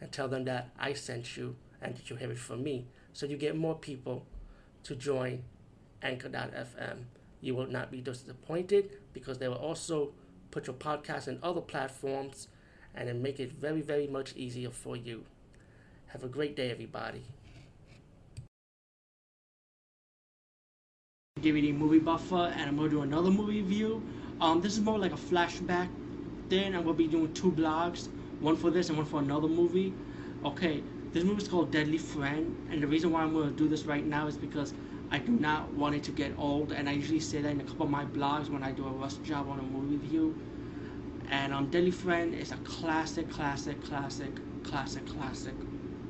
and tell them that I sent you and that you have it from me. So you get more people to join Anchor.fm. You will not be disappointed because they will also put your podcast in other platforms and then make it very, very much easier for you. Have a great day, everybody. DVD movie buffer, and I'm gonna do another movie review. Um, this is more like a flashback. Then I'm gonna be doing two blogs, one for this and one for another movie. Okay, this movie is called Deadly Friend, and the reason why I'm gonna do this right now is because I do not want it to get old, and I usually say that in a couple of my blogs when I do a rush job on a movie review. And um, Deadly Friend is a classic, classic, classic, classic, classic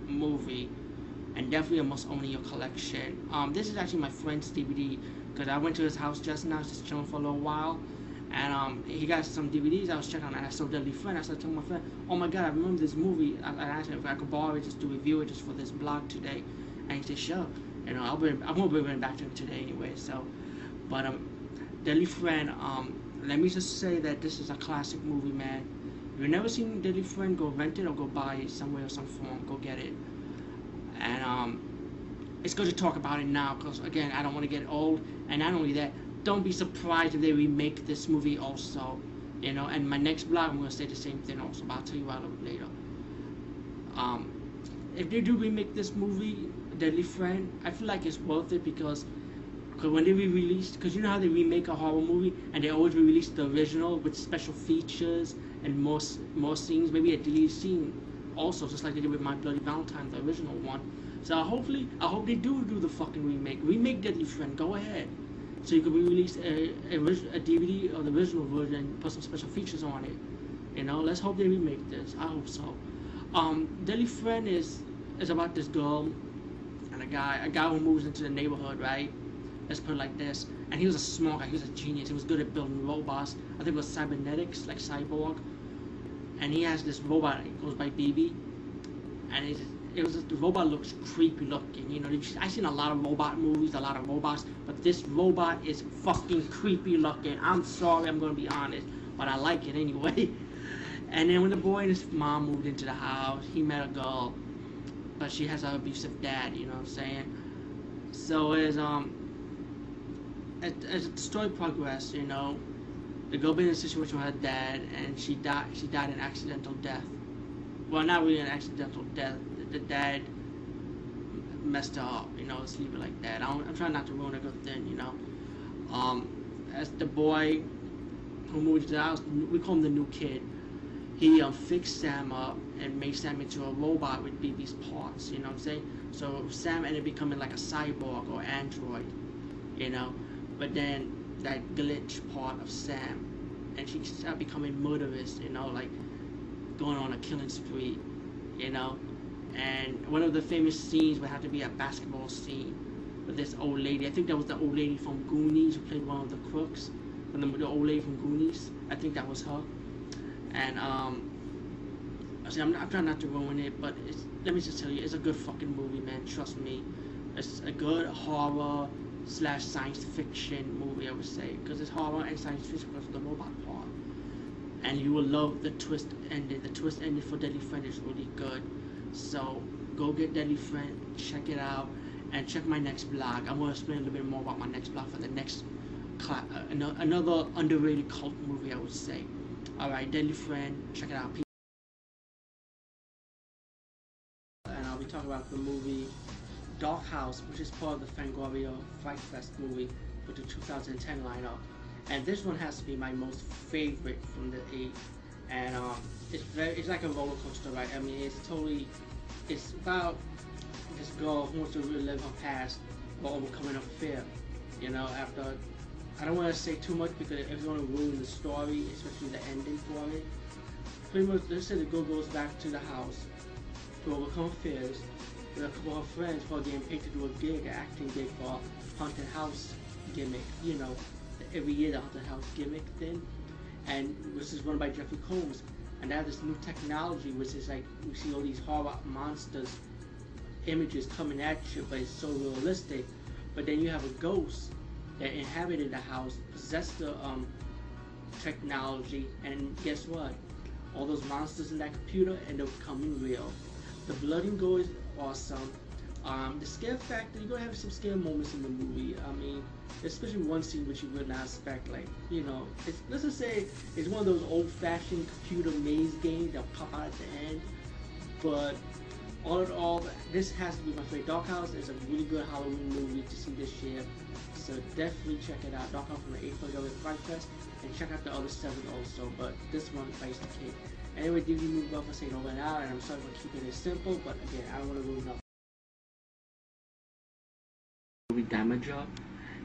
movie, and definitely a must own in your collection. Um, this is actually my friend's DVD because I went to his house just now, just chilling for a little while, and um, he got some DVDs. I was checking on, and I saw Deadly Friend. I started telling my friend, "Oh my God, I remember this movie." I, I asked him if I could borrow it just to review it just for this blog today, and he said, "Sure." You know, I'll bring, I'm gonna bring it back to him today anyway. So, but um, Deadly Friend. Um, let me just say that this is a classic movie, man. If you've never seen Deadly Friend, go rent it or go buy it somewhere or some form. Go get it. And um, it's good to talk about it now because again, I don't want to get old. And not only that, don't be surprised if they remake this movie also. You know, and my next blog, I'm gonna say the same thing also. But I'll tell you about it later. Um, if they do remake this movie, Deadly Friend, I feel like it's worth it because Cause when they re-released, cause you know how they remake a horror movie and they always re-release the original with special features and more more scenes, maybe a deleted scene, also just like they did with My Bloody Valentine, the original one. So hopefully, I hope they do do the fucking remake. Remake Deadly Friend, go ahead. So you could re-release a, a, a DVD of the original version put some special features on it. You know, let's hope they remake this. I hope so. Um, Deadly Friend is is about this girl and a guy, a guy who moves into the neighborhood, right? let's put it like this. And he was a smart guy. He was a genius. He was good at building robots. I think it was cybernetics, like cyborg. And he has this robot. It goes by BB. And it, it was the robot looks creepy looking. You know, I've seen a lot of robot movies, a lot of robots, but this robot is fucking creepy looking. I'm sorry, I'm gonna be honest, but I like it anyway. And then when the boy and his mom moved into the house, he met a girl, but she has an abusive dad. You know what I'm saying? So as um as, as the story progressed, you know, the girl been in a situation with her dad, and she died. She died an accidental death. Well, not really an accidental death. The, dad messed up. You know, it like that. I am trying not to ruin a good thing. You know, um, as the boy who moved to the house, we call him the new kid. He um, fixed Sam up and made Sam into a robot with BB's parts. You know what I'm saying? So Sam ended up becoming like a cyborg or android. You know, but then that glitch part of Sam, and she started becoming murderous, you know, like going on a killing spree, you know. And one of the famous scenes would have to be a basketball scene with this old lady. I think that was the old lady from Goonies who played one of the crooks. The, the old lady from Goonies. I think that was her. And um, see, I'm, I'm trying not to ruin it, but let me just tell you, it's a good fucking movie, man. Trust me. It's a good horror slash science fiction movie, I would say, because it's horror and science fiction because of the robot part. And you will love the twist ending. The twist ending for Deadly Friend is really good. So go get Deadly Friend, check it out, and check my next blog. I'm gonna explain a little bit more about my next blog for the next uh, another underrated cult movie, I would say. All right, Deadly Friend, check it out. And I'll be talking about the movie Dark House, which is part of the Fangoria Fright Fest movie with the 2010 lineup. And this one has to be my most favorite from the eight. And um, it's very, it's like a roller coaster ride. I mean, it's totally, it's about this girl who wants to relive her past while overcoming her fear. You know, after, I don't want to say too much because everyone ruin the story, especially the ending for it. Pretty much, let's say the girl goes back to the house to overcome fears with a couple of friends are getting paid to do a gig, an acting gig for haunted house gimmick. You know, every year the haunted house gimmick thing. And this is run by Jeffrey Combs. And they have this new technology, which is like you see all these horror monsters images coming at you, but it's so realistic. But then you have a ghost that inhabited the house, possessed the um, technology, and guess what? All those monsters in that computer end up coming real. The blood and gore is awesome. Um, the scare factor, you're gonna have some scare moments in the movie. I mean, especially one scene which you would not expect. Like, you know, let's just say it's one of those old-fashioned computer maze games that pop out at the end. But all in all, this has to be my favorite. Dark House is a really good Halloween movie to see this year. So definitely check it out. Dark House from the 8th of Fright Fest. And check out the other seven also. But this one plays the cake. Anyway, DVD movie buff for saying all that out. And I'm sorry for keeping it simple. But again, I don't want to ruin up. Damager.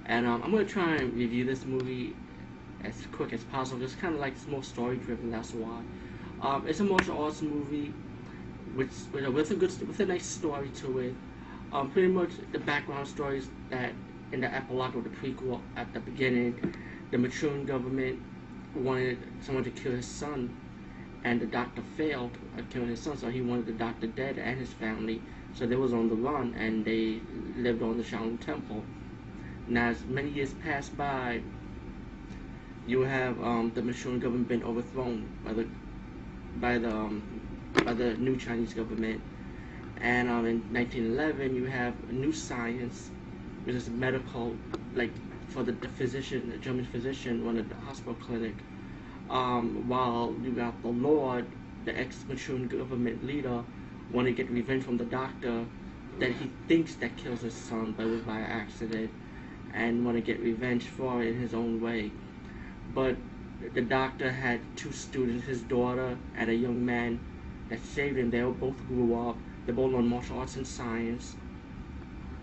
And um, I'm going to try and review this movie as quick as possible. Just kind of like it's more story driven. That's why. Um, it's a martial arts movie with with a, with a good with a nice story to it. Um, pretty much the background stories that in the epilogue of the prequel at the beginning, the Manchurian government wanted someone to kill his son, and the doctor failed at killing his son, so he wanted the doctor dead and his family. So they was on the run, and they lived on the Shaolin Temple. Now, as many years passed by, you have um, the Manchurian government been overthrown by the by the um, by the new Chinese government. And um, in 1911, you have a new science, which is medical, like for the, the physician, the German physician, running the hospital clinic. Um, while you got the Lord, the ex-Manchurian government leader, want to get revenge from the doctor that he thinks that kills his son, but was by accident, and want to get revenge for it in his own way. But the doctor had two students, his daughter and a young man that saved him. They both grew up. They both learned martial arts and science,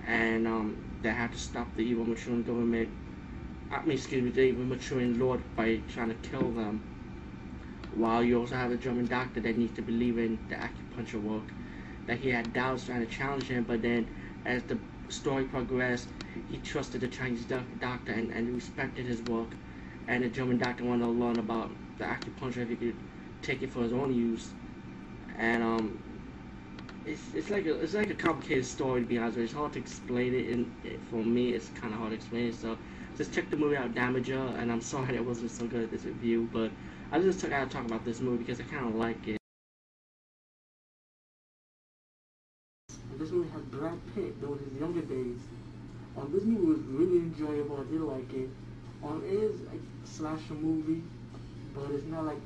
and um, they had to stop the evil Manchurian government. I mean, excuse me, the evil Manchurian lord by trying to kill them. While you also have a German doctor that needs to believe in the acupuncture work. That he had doubts trying to challenge him, but then as the story progressed, he trusted the Chinese doc doctor and, and respected his work. And the German doctor wanted to learn about the acupuncture if he could take it for his own use and um, it's it's like a it's like a complicated story to be honest. With you. It's hard to explain it, and for me, it's kind of hard to explain it. So just check the movie out, Damager. And I'm sorry that wasn't so good at this review, but I just took out to talk about this movie because I kind of like it. This movie has Brad Pitt, though his younger days. Um, this movie was really enjoyable. I did like it. Um, it is a slasher movie, but it's not like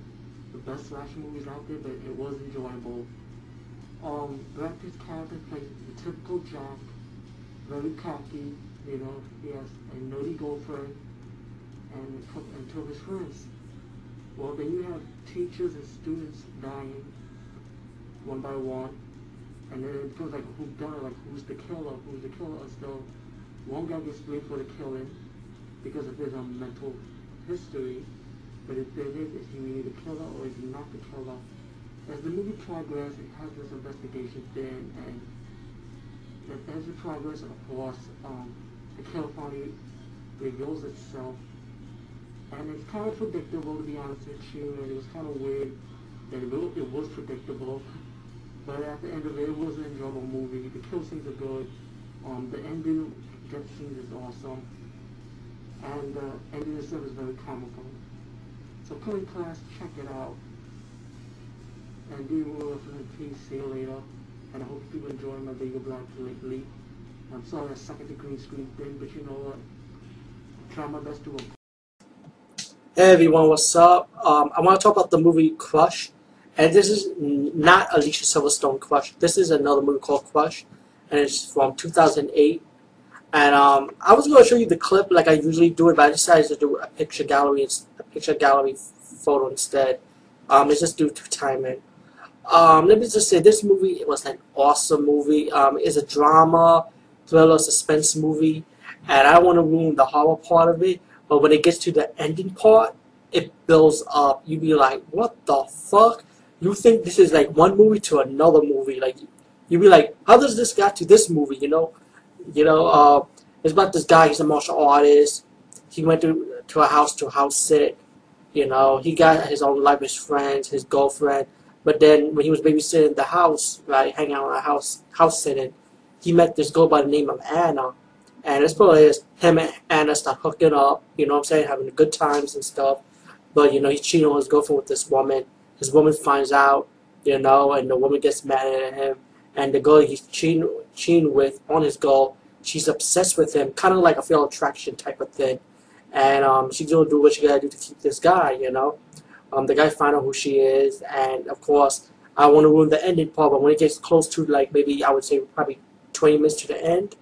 the best slasher movies out there, but it was enjoyable. Um, Brad Pitt's character plays the typical Jack, very cocky, you know, he has a nerdy girlfriend and, and two of his friends. Well, then you have teachers and students dying one by one, and then it goes like who done like who's the killer, who's the killer. So one guy gets blamed for the killing because of his um, mental history, but if there is, is he really the killer or is he not the killer? As the movie progresses, it has this investigation thing, and as it progresses, of course, um, the kill finally reveals itself. And it's kind of predictable, to be honest with you, and it was kind of weird that it, it was predictable. But at the end of it, it was an enjoyable movie. The kill scenes are good. Um, the ending, death scenes is awesome. And the uh, ending itself is very comical. So Cutting Class, check it out. And do more for the peace. See you later. And I hope people enjoy my Vegas Black lately. I'm sorry I suck at the green screen thing, but you know what? try my best to Hey everyone, what's up? Um, I want to talk about the movie Crush. And this is not Alicia Silverstone Crush. This is another movie called Crush. And it's from 2008. And um, I was going to show you the clip like I usually do it, but I decided to do a picture gallery, a picture gallery photo instead. Um, it's just due to timing. Um, let me just say, this movie it was an awesome movie. Um, it's a drama, thriller, suspense movie, and I want to ruin the horror part of it. But when it gets to the ending part, it builds up. You be like, what the fuck? You think this is like one movie to another movie. Like you'd be like, how does this got to this movie? You know, you know, uh, it's about this guy. He's a martial artist. He went to to a house to house sit. You know, he got his own life, his friends, his girlfriend. But then when he was babysitting the house, right, hanging out in the house, house sitting, he met this girl by the name of Anna. And this point is him and Anna start hooking up, you know what I'm saying, having good times and stuff. But, you know, he's cheating on his girlfriend with this woman. His woman finds out, you know, and the woman gets mad at him. And the girl he's cheating, cheating with on his girl, she's obsessed with him, kind of like a fatal attraction type of thing. And um, she's to do what she got to do to keep this guy, you know. Um, the guy find out who she is, and of course, I want to ruin the ending part, but when it gets close to like maybe I would say probably 20 minutes to the end,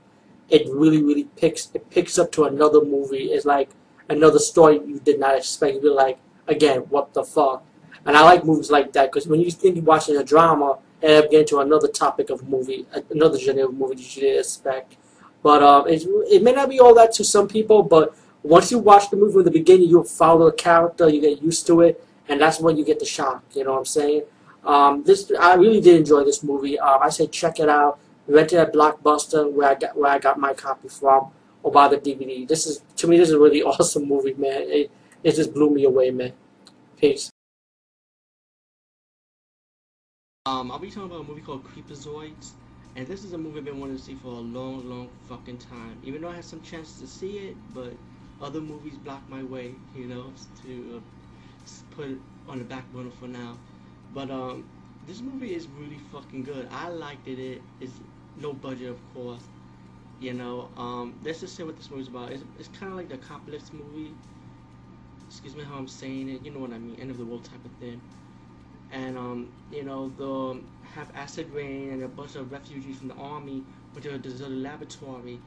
it really, really picks it picks up to another movie. It's like another story you did not expect. You're like, again, what the fuck? And I like movies like that because when you think you're watching a drama, and up getting to another topic of movie, another genre of movie you didn't expect. But um, it, it may not be all that to some people, but once you watch the movie from the beginning, you'll follow the character, you get used to it, and that's when you get the shock. You know what I'm saying? Um, this I really did enjoy this movie. Um, I say check it out. Rent it at Blockbuster where I got where I got my copy from, or buy the DVD. This is to me this is a really awesome movie, man. It it just blew me away, man. Peace. Um, I'll be talking about a movie called Creepozoids, and this is a movie I've been wanting to see for a long, long fucking time. Even though I had some chances to see it, but other movies blocked my way, you know, to uh, put it on the back burner for now. But um, this movie is really fucking good. I liked it. It is no budget, of course. You know, um, let's just say what this movie's about. It's, it's kind of like the Apocalypse movie. Excuse me how I'm saying it. You know what I mean. End of the world type of thing. And um, you know, the have acid rain and a bunch of refugees from the army went to a deserted laboratory.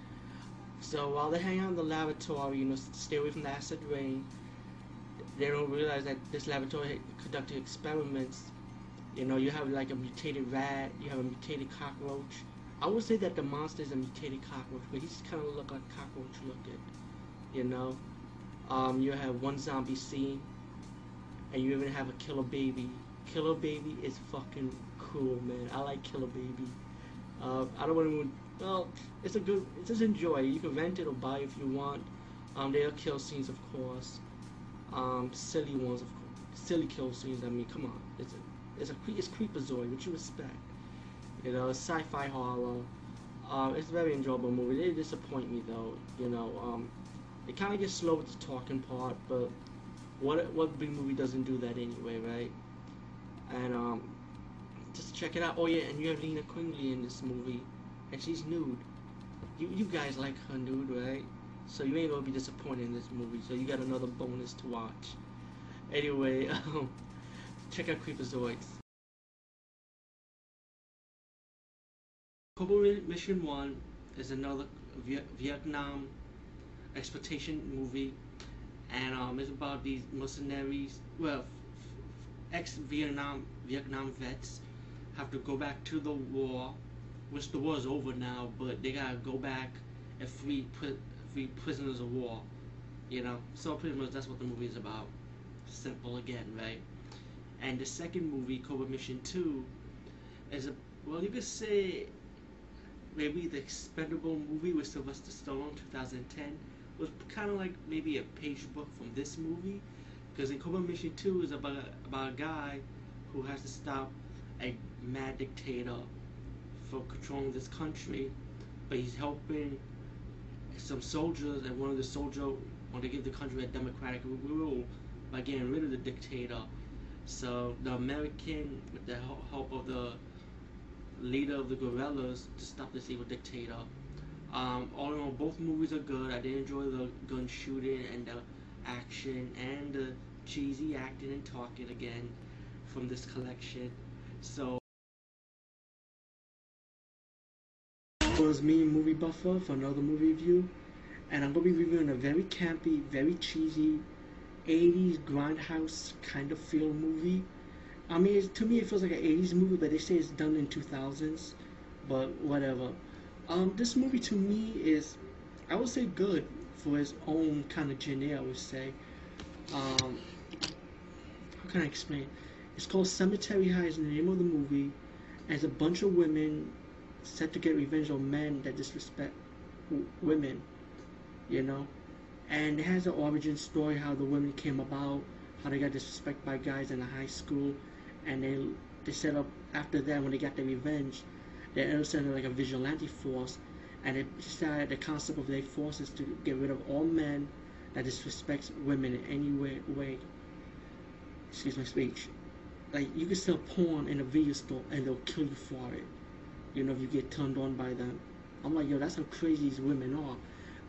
So while they hang out in the laboratory, you know, stay away from the acid rain, they don't realize that this laboratory conducted experiments. You know, you have like a mutated rat, you have a mutated cockroach. I would say that the monster is a mutated cockroach, but he's kind of look like cockroach looking. You know, um, you have one zombie scene, and you even have a killer baby. Killer baby is fucking cool, man. I like Killer baby. Uh, I don't want to. Well, it's a good. It's just enjoy. You can rent it or buy it if you want. Um, there are kill scenes, of course. Um, silly ones, of course. Silly kill scenes. I mean, come on. It's a, it's a, it's Creepozoid. What you expect? You know, sci-fi horror. Um, it's a very enjoyable movie. They disappoint me though. You know, um, it kind of gets slow with the talking part, but what what big movie doesn't do that anyway, right? And um, just check it out. Oh yeah, and you have Linnea Quigley in this movie, and she's nude. You you guys like her nude, right? So you ain't gonna be disappointed in this movie. So you got another bonus to watch. Anyway, um, check out Creepozoids. Cobra Mission One is another Vietnam exploitation movie, and um, it's about these mercenaries, well, ex-Vietnam Vietnam vets have to go back to the war, which the war is over now, but they gotta go back and free free prisoners of war. You know, so pretty much that's what the movie is about. Simple again, right? And the second movie, Cobra Mission Two, is a well, you could say maybe the Expendable movie with Sylvester Stallone, 2010, was kind of like maybe a page book from this movie, because in Cobra Mission Two is about a, about a guy who has to stop a mad dictator for controlling this country, but he's helping some soldiers, and one of the soldiers want to give the country a democratic rule by getting rid of the dictator. So the American, with the help of the leader of the guerrillas, to stop this evil dictator. Um, all in all, both movies are good. I did enjoy the gun shooting and the action and the cheesy acting and talking again from this collection. So was me, Movie Buffer, for another movie review, and I'm gonna be reviewing a very campy, very cheesy, 80s grindhouse kind of feel movie. I mean, to me, it feels like an 80s movie, but they say it's done in 2000s, but whatever. Um, this movie to me is, I would say, good for its own kind of genre. I would say. Um, how can I explain? It's called Cemetery High. Is the name of the movie. It's a bunch of women set to get revenge on men that disrespect w- women, you know. And it has an origin story how the women came about, how they got disrespected by guys in the high school, and they they set up after that when they got their revenge, they up like a vigilante force, and they decided the concept of their force is to get rid of all men that disrespects women in any way. way. Excuse my speech. Like you can sell porn in a video store and they'll kill you for it. You know if you get turned on by them. I'm like, yo, that's how crazy these women are.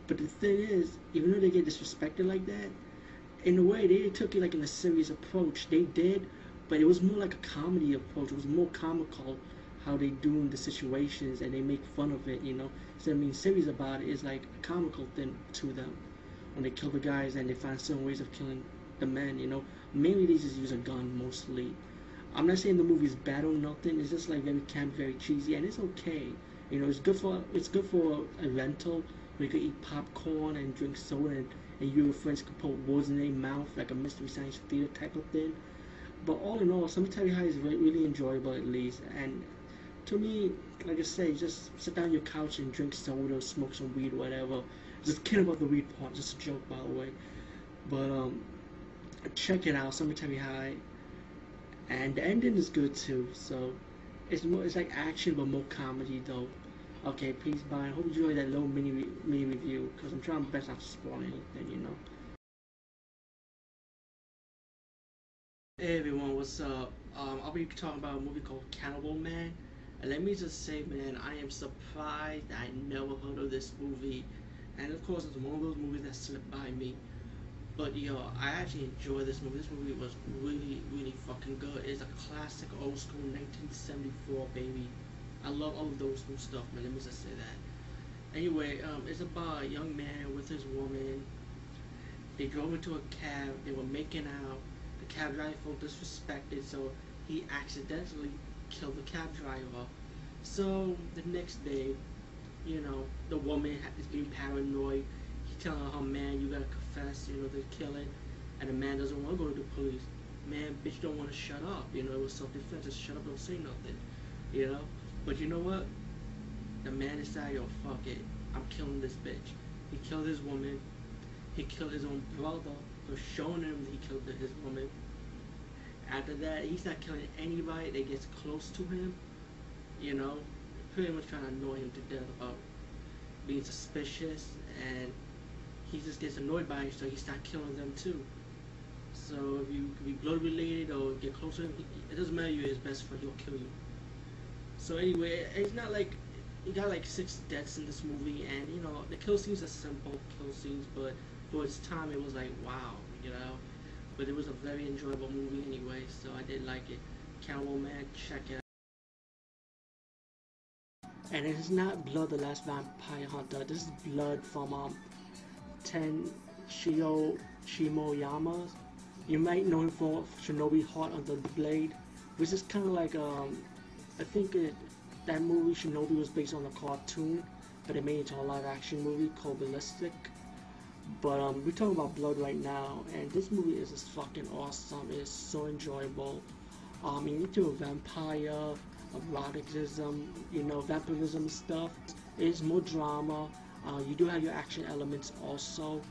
But the thing is, even though they get disrespected like that, in a way they took it like in a serious approach. They did, but it was more like a comedy approach. It was more comical how they doing the situations and they make fun of it, you know. So I mean serious about it is like a comical thing to them. When they kill the guys and they find certain ways of killing the men, you know. Mainly they just use a gun mostly. I'm not saying the movie's bad or nothing. It's just like very camp, very cheesy, and it's okay. You know, it's good for it's good for a rental where you can eat popcorn and drink soda, and, and you and your friends can put words in their mouth like a mystery science theater type of thing. But all in all, Cemetery High is re- really enjoyable at least, and to me, like I say, just sit down on your couch and drink soda, smoke some weed, whatever. Just kidding about the weed part, just a joke by the way. But um, check it out, Cemetery High and the ending is good too. So it's more it's like action but more comedy though. Okay, peace, bye. Hope you enjoyed that little mini mini review because I'm trying my best not to spoil anything, you know. Hey everyone, what's up? Um, I'll be talking about a movie called Cannibal Man. And let me just say, man, I am surprised I never heard of this movie. And of course, it's one of those movies that slipped by me. But yo, I actually enjoy this movie. This movie was really, really fucking good. It's a classic old school 1974 baby. I love all of those school stuff, man. Let me just say that. Anyway, um, it's about a young man with his woman. They drove into a cab. They were making out. The cab driver felt disrespected, so he accidentally killed the cab driver. So the next day, you know, the woman is being paranoid. He's telling her, oh, man, you gotta confess, you know, the killing. And the man doesn't want to go to the police. Man, bitch don't want to shut up. You know, it was self-defense. Just shut up, don't say nothing. You know? But you know what? The man decided, yo, fuck it. I'm killing this bitch. He killed his woman. He killed his own brother showing him he killed his woman. After that, he's not killing anybody that gets close to him. You know? Pretty much trying to annoy him to death about being suspicious and he just gets annoyed by it, so he starts killing them too. So if you be blood related or get close to him, it doesn't matter. You're his best friend; he'll kill you. So anyway, it's not like you got like six deaths in this movie, and you know the kill scenes are simple kill scenes, but for its time it was like wow, you know. But it was a very enjoyable movie anyway, so I did like it. Cannibal Man, check it out. And it is not Blood the Last Vampire Hunter. This is Blood from um, Ten Shio Shimoyama. You might know him for Shinobi Heart Under the Blade, which is kind of like um, I think it, that movie Shinobi was based on a cartoon, but it made it into a live action movie called Ballistic. But um, we're talking about Blood right now, and this movie is just fucking awesome. It's so enjoyable. Um, you into a vampire, eroticism, you know, vampirism stuff. It's more drama. Uh, you do have your action elements also,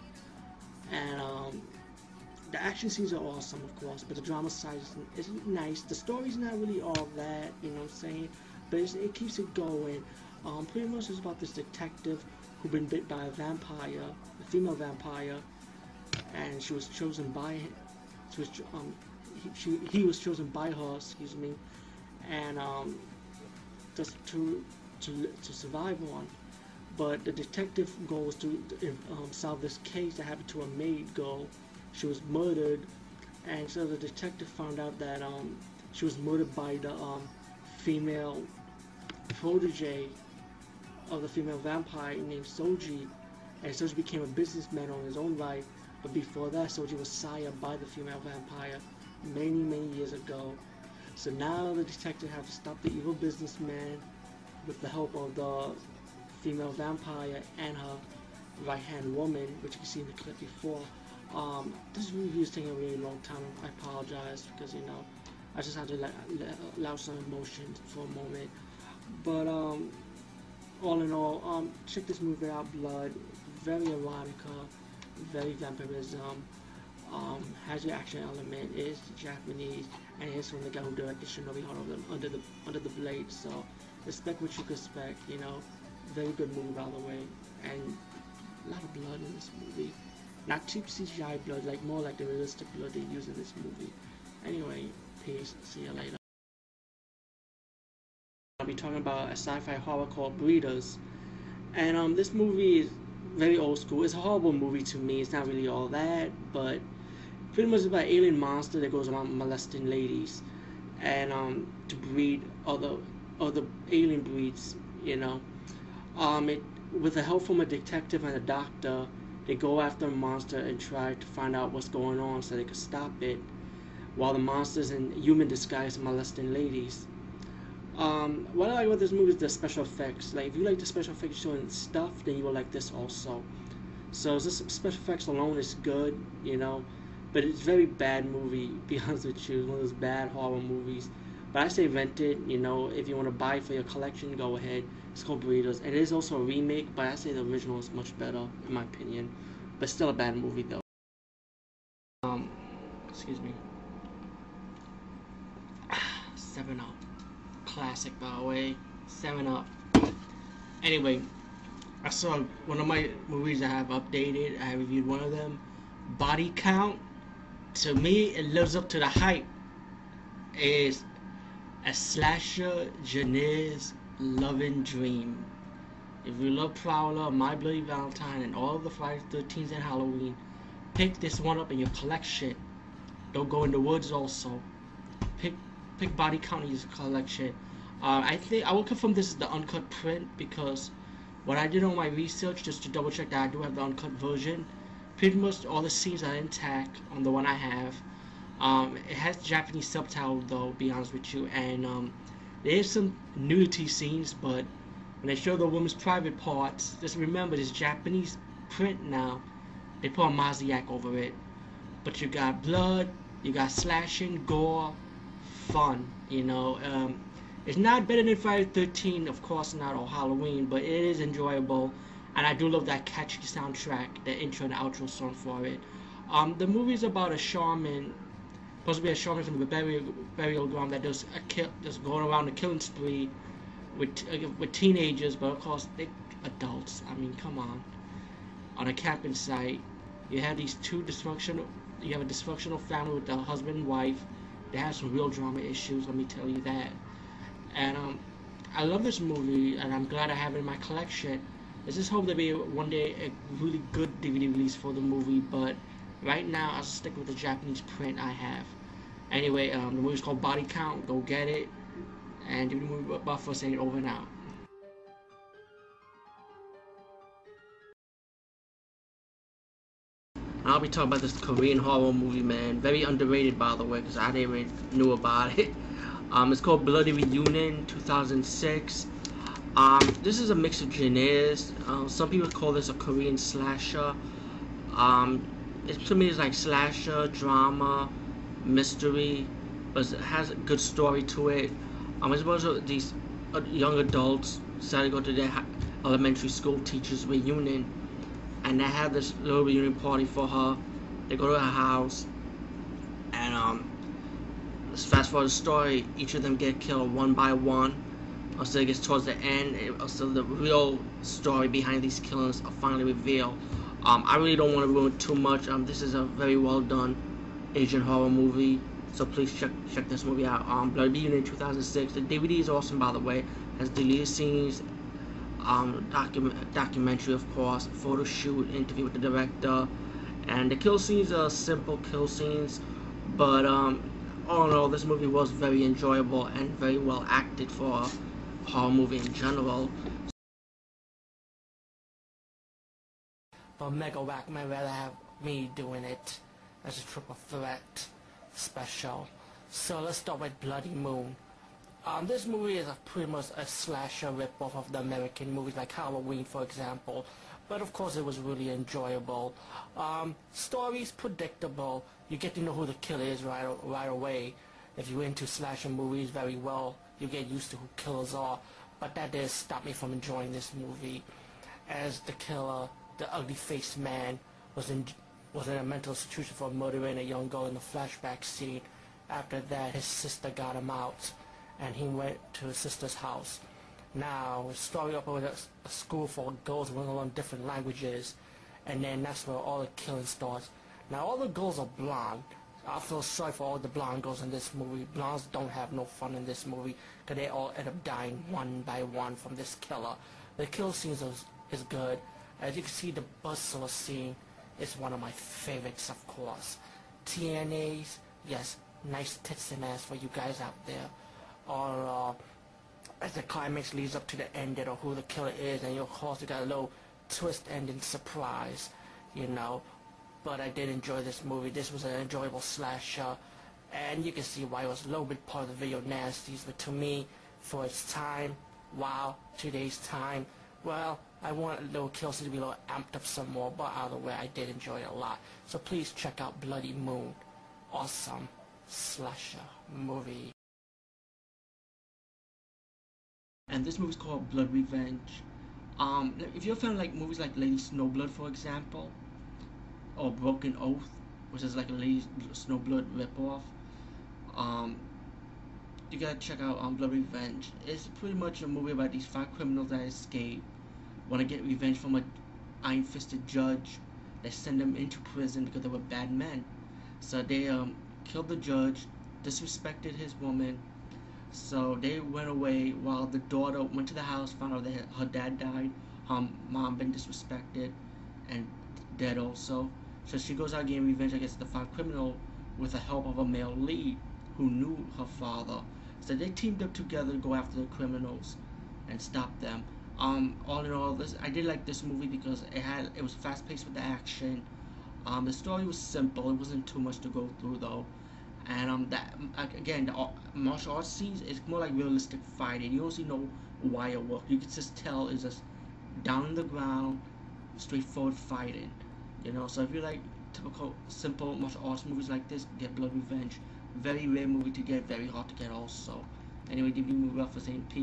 and um, the action scenes are awesome, of course. But the drama side is, is nice. The story's not really all that, you know what I'm saying? But it keeps it going. Um, pretty much it's about this detective who been bit by a vampire, a female vampire, and she was chosen by she was um he, she, he was chosen by her, excuse me, and um just to to to survive on. But the detective was to um, solve this case that happened to a maid girl. She was murdered, and so the detective found out that um she was murdered by the um female protege of the female vampire named Soji, and Soji became a businessman on his own life. But before that, Soji was sired by the female vampire many, many years ago. So now the detective have to stop the evil businessman with the help of the female vampire and her right-hand woman, which you can see in the clip before. Um, this review is taking a really long time. I apologize because you know I just had to let, let, allow some emotions for a moment. But um, all in all, um, check this movie out. Blood, very erotica, very vampirism. Um, has your action element. Is Japanese, and it's from the guy who directed Shinobi Heart Under the Under the Blade. So expect what you expect. You know, very good movie by the way, and a lot of blood in this movie. Not cheap CGI blood, like more like the realistic blood they use in this movie. Anyway, peace. See you later. Be talking about a sci-fi horror called Breeders, and um, this movie is very old school. It's a horrible movie to me. It's not really all that, but pretty much about alien monster that goes around molesting ladies, and um, to breed other other alien breeds. You know, um, it with the help from a detective and a doctor, they go after a monster and try to find out what's going on so they can stop it, while the monster's in human disguise molesting ladies. Um, what I like about this movie is the special effects. Like, if you like the special effects showing stuff, then you will like this also. So this special effects alone is good, you know, but it's very bad movie. Be honest with you, it's one of those bad horror movies. But I say rent it. You know, if you want to buy for your collection, go ahead. It's called Breeders, And it is also a remake, but I say the original is much better, in my opinion. But still a bad movie though. Um, excuse me. Seven Up classic, by the way. Seven Up. Anyway, I saw one of my movies I have updated. I reviewed one of them. Body Count. To me, it lives up to the hype. It's a slasher Janier's loving dream. If you love Prowler, My Bloody Valentine, and all the Friday 13th and Halloween, pick this one up in your collection. Don't go in the woods also. Pick Body Count in your collection. Uh, I think I will confirm this is the uncut print because what I did on my research just to double check that I do have the uncut version. Pretty much all the scenes are intact on the one I have. Um, it has Japanese subtitle though, be honest with you, and um, there is some nudity scenes, but when they show the woman's private parts, just remember this Japanese print now. They put a Mosaic over it, but you got blood, you got slashing, gore, fun. You know, um, it's not better than Friday 13, of course not, or Halloween, but it is enjoyable. And I do love that catchy soundtrack, the intro and outro song for it. Um, the movie is about a shaman, be a shaman from the burial, burial ground that does a kill, just going around a killing spree with uh, with teenagers, but of course they adults. I mean, come on. On a camping site, you have these two dysfunctional. You have a dysfunctional family with the husband and wife. They have some real drama issues. Let me tell you that. And um, I love this movie, and I'm glad I have it in my collection. I just hope there be one day a really good DVD release for the movie, but right now I'll stick with the Japanese print I have. Anyway, um, the movie's called Body Count. Go get it. And DVD movie buff for saying it over and out. I'll be talking about this Korean horror movie, man. Very underrated, by the way, because I didn't even knew about it. Um, it's called Bloody Reunion 2006. Um, this is a mix of genres. Uh, some people call this a Korean slasher. Um, it, to me, it's like slasher, drama, mystery, but it has a good story to it. Um, it's about these uh, young adults decided to go to their elementary school teachers reunion, and they have this little reunion party for her. They go to her house, and um, Let's fast forward the story. Each of them get killed one by one. Until it gets towards the end, until the real story behind these killings are finally revealed. Um, I really don't want to ruin too much. Um, this is a very well done Asian horror movie, so please check check this movie out. Um, Blood Union 2006. The DVD is awesome, by the way. Has deleted scenes, um, document documentary, of course, photo shoot, interview with the director, and the kill scenes are simple kill scenes, but um, all in all, this movie was very enjoyable and very well acted for a horror movie in general. But Megawak might rather have me doing it as a triple threat special. So let's start with Bloody Moon. Um, this movie is a pretty much a slasher ripoff of the American movies like Halloween, for example. But of course, it was really enjoyable. Um, stories predictable. You get to know who the killer is right right away. If you're into slasher movies very well, you get used to who killers are. but that didn't stop me from enjoying this movie, as the killer, the ugly-faced man, was in was in a mental institution for murdering a young girl in the flashback scene. After that, his sister got him out, and he went to his sister's house. Now, story up a, school for girls who learn different languages, and then that's where all the killing starts. Now, all the girls are blonde. I feel sorry for all the blonde girls in this movie. Blondes don't have no fun in this movie, because they all end up dying one by one from this killer. The kill scenes is, is good. As you can see, the buzzsaw scene is one of my favorites, of course. TNAs, yes, nice tits and ass for you guys out there. Or, uh, as the climax leads up to the ending or who the killer is, and of course you got a little twist ending surprise, you know. But I did enjoy this movie. This was an enjoyable slasher, and you can see why it was a little bit part of the video nasties. But to me, for its time, wow, today's time, well, I want a little kills to be a little amped up some more. But either way, I did enjoy it a lot. So please check out Bloody Moon, awesome slasher movie. And this movie is called Blood Revenge. Um, if you're a fan of like movies like Lady Snowblood, for example, or Broken Oath, which is like a Lady Snowblood ripoff, um, you gotta check out um, Blood Revenge. It's pretty much a movie about these five criminals that escape, want to get revenge from a iron-fisted judge that send them into prison because they were bad men. So they um, killed the judge, disrespected his woman, so they went away while the daughter went to the house, found out that her dad died, her mom been disrespected, and dead also. So she goes out getting revenge against the five criminal with the help of a male lead who knew her father. So they teamed up together to go after the criminals and stop them. Um, all in all, this I did like this movie because it had it was fast paced with the action. Um, the story was simple; it wasn't too much to go through though and um that again the martial arts scenes is more like realistic fighting. You don't see no wire work. You can just tell it's just down the ground straightforward fighting you know? So if you like typical simple martial arts movies like this get blood revenge. Very rare movie to get very hard to get also. Anyway dvd movie off the same piece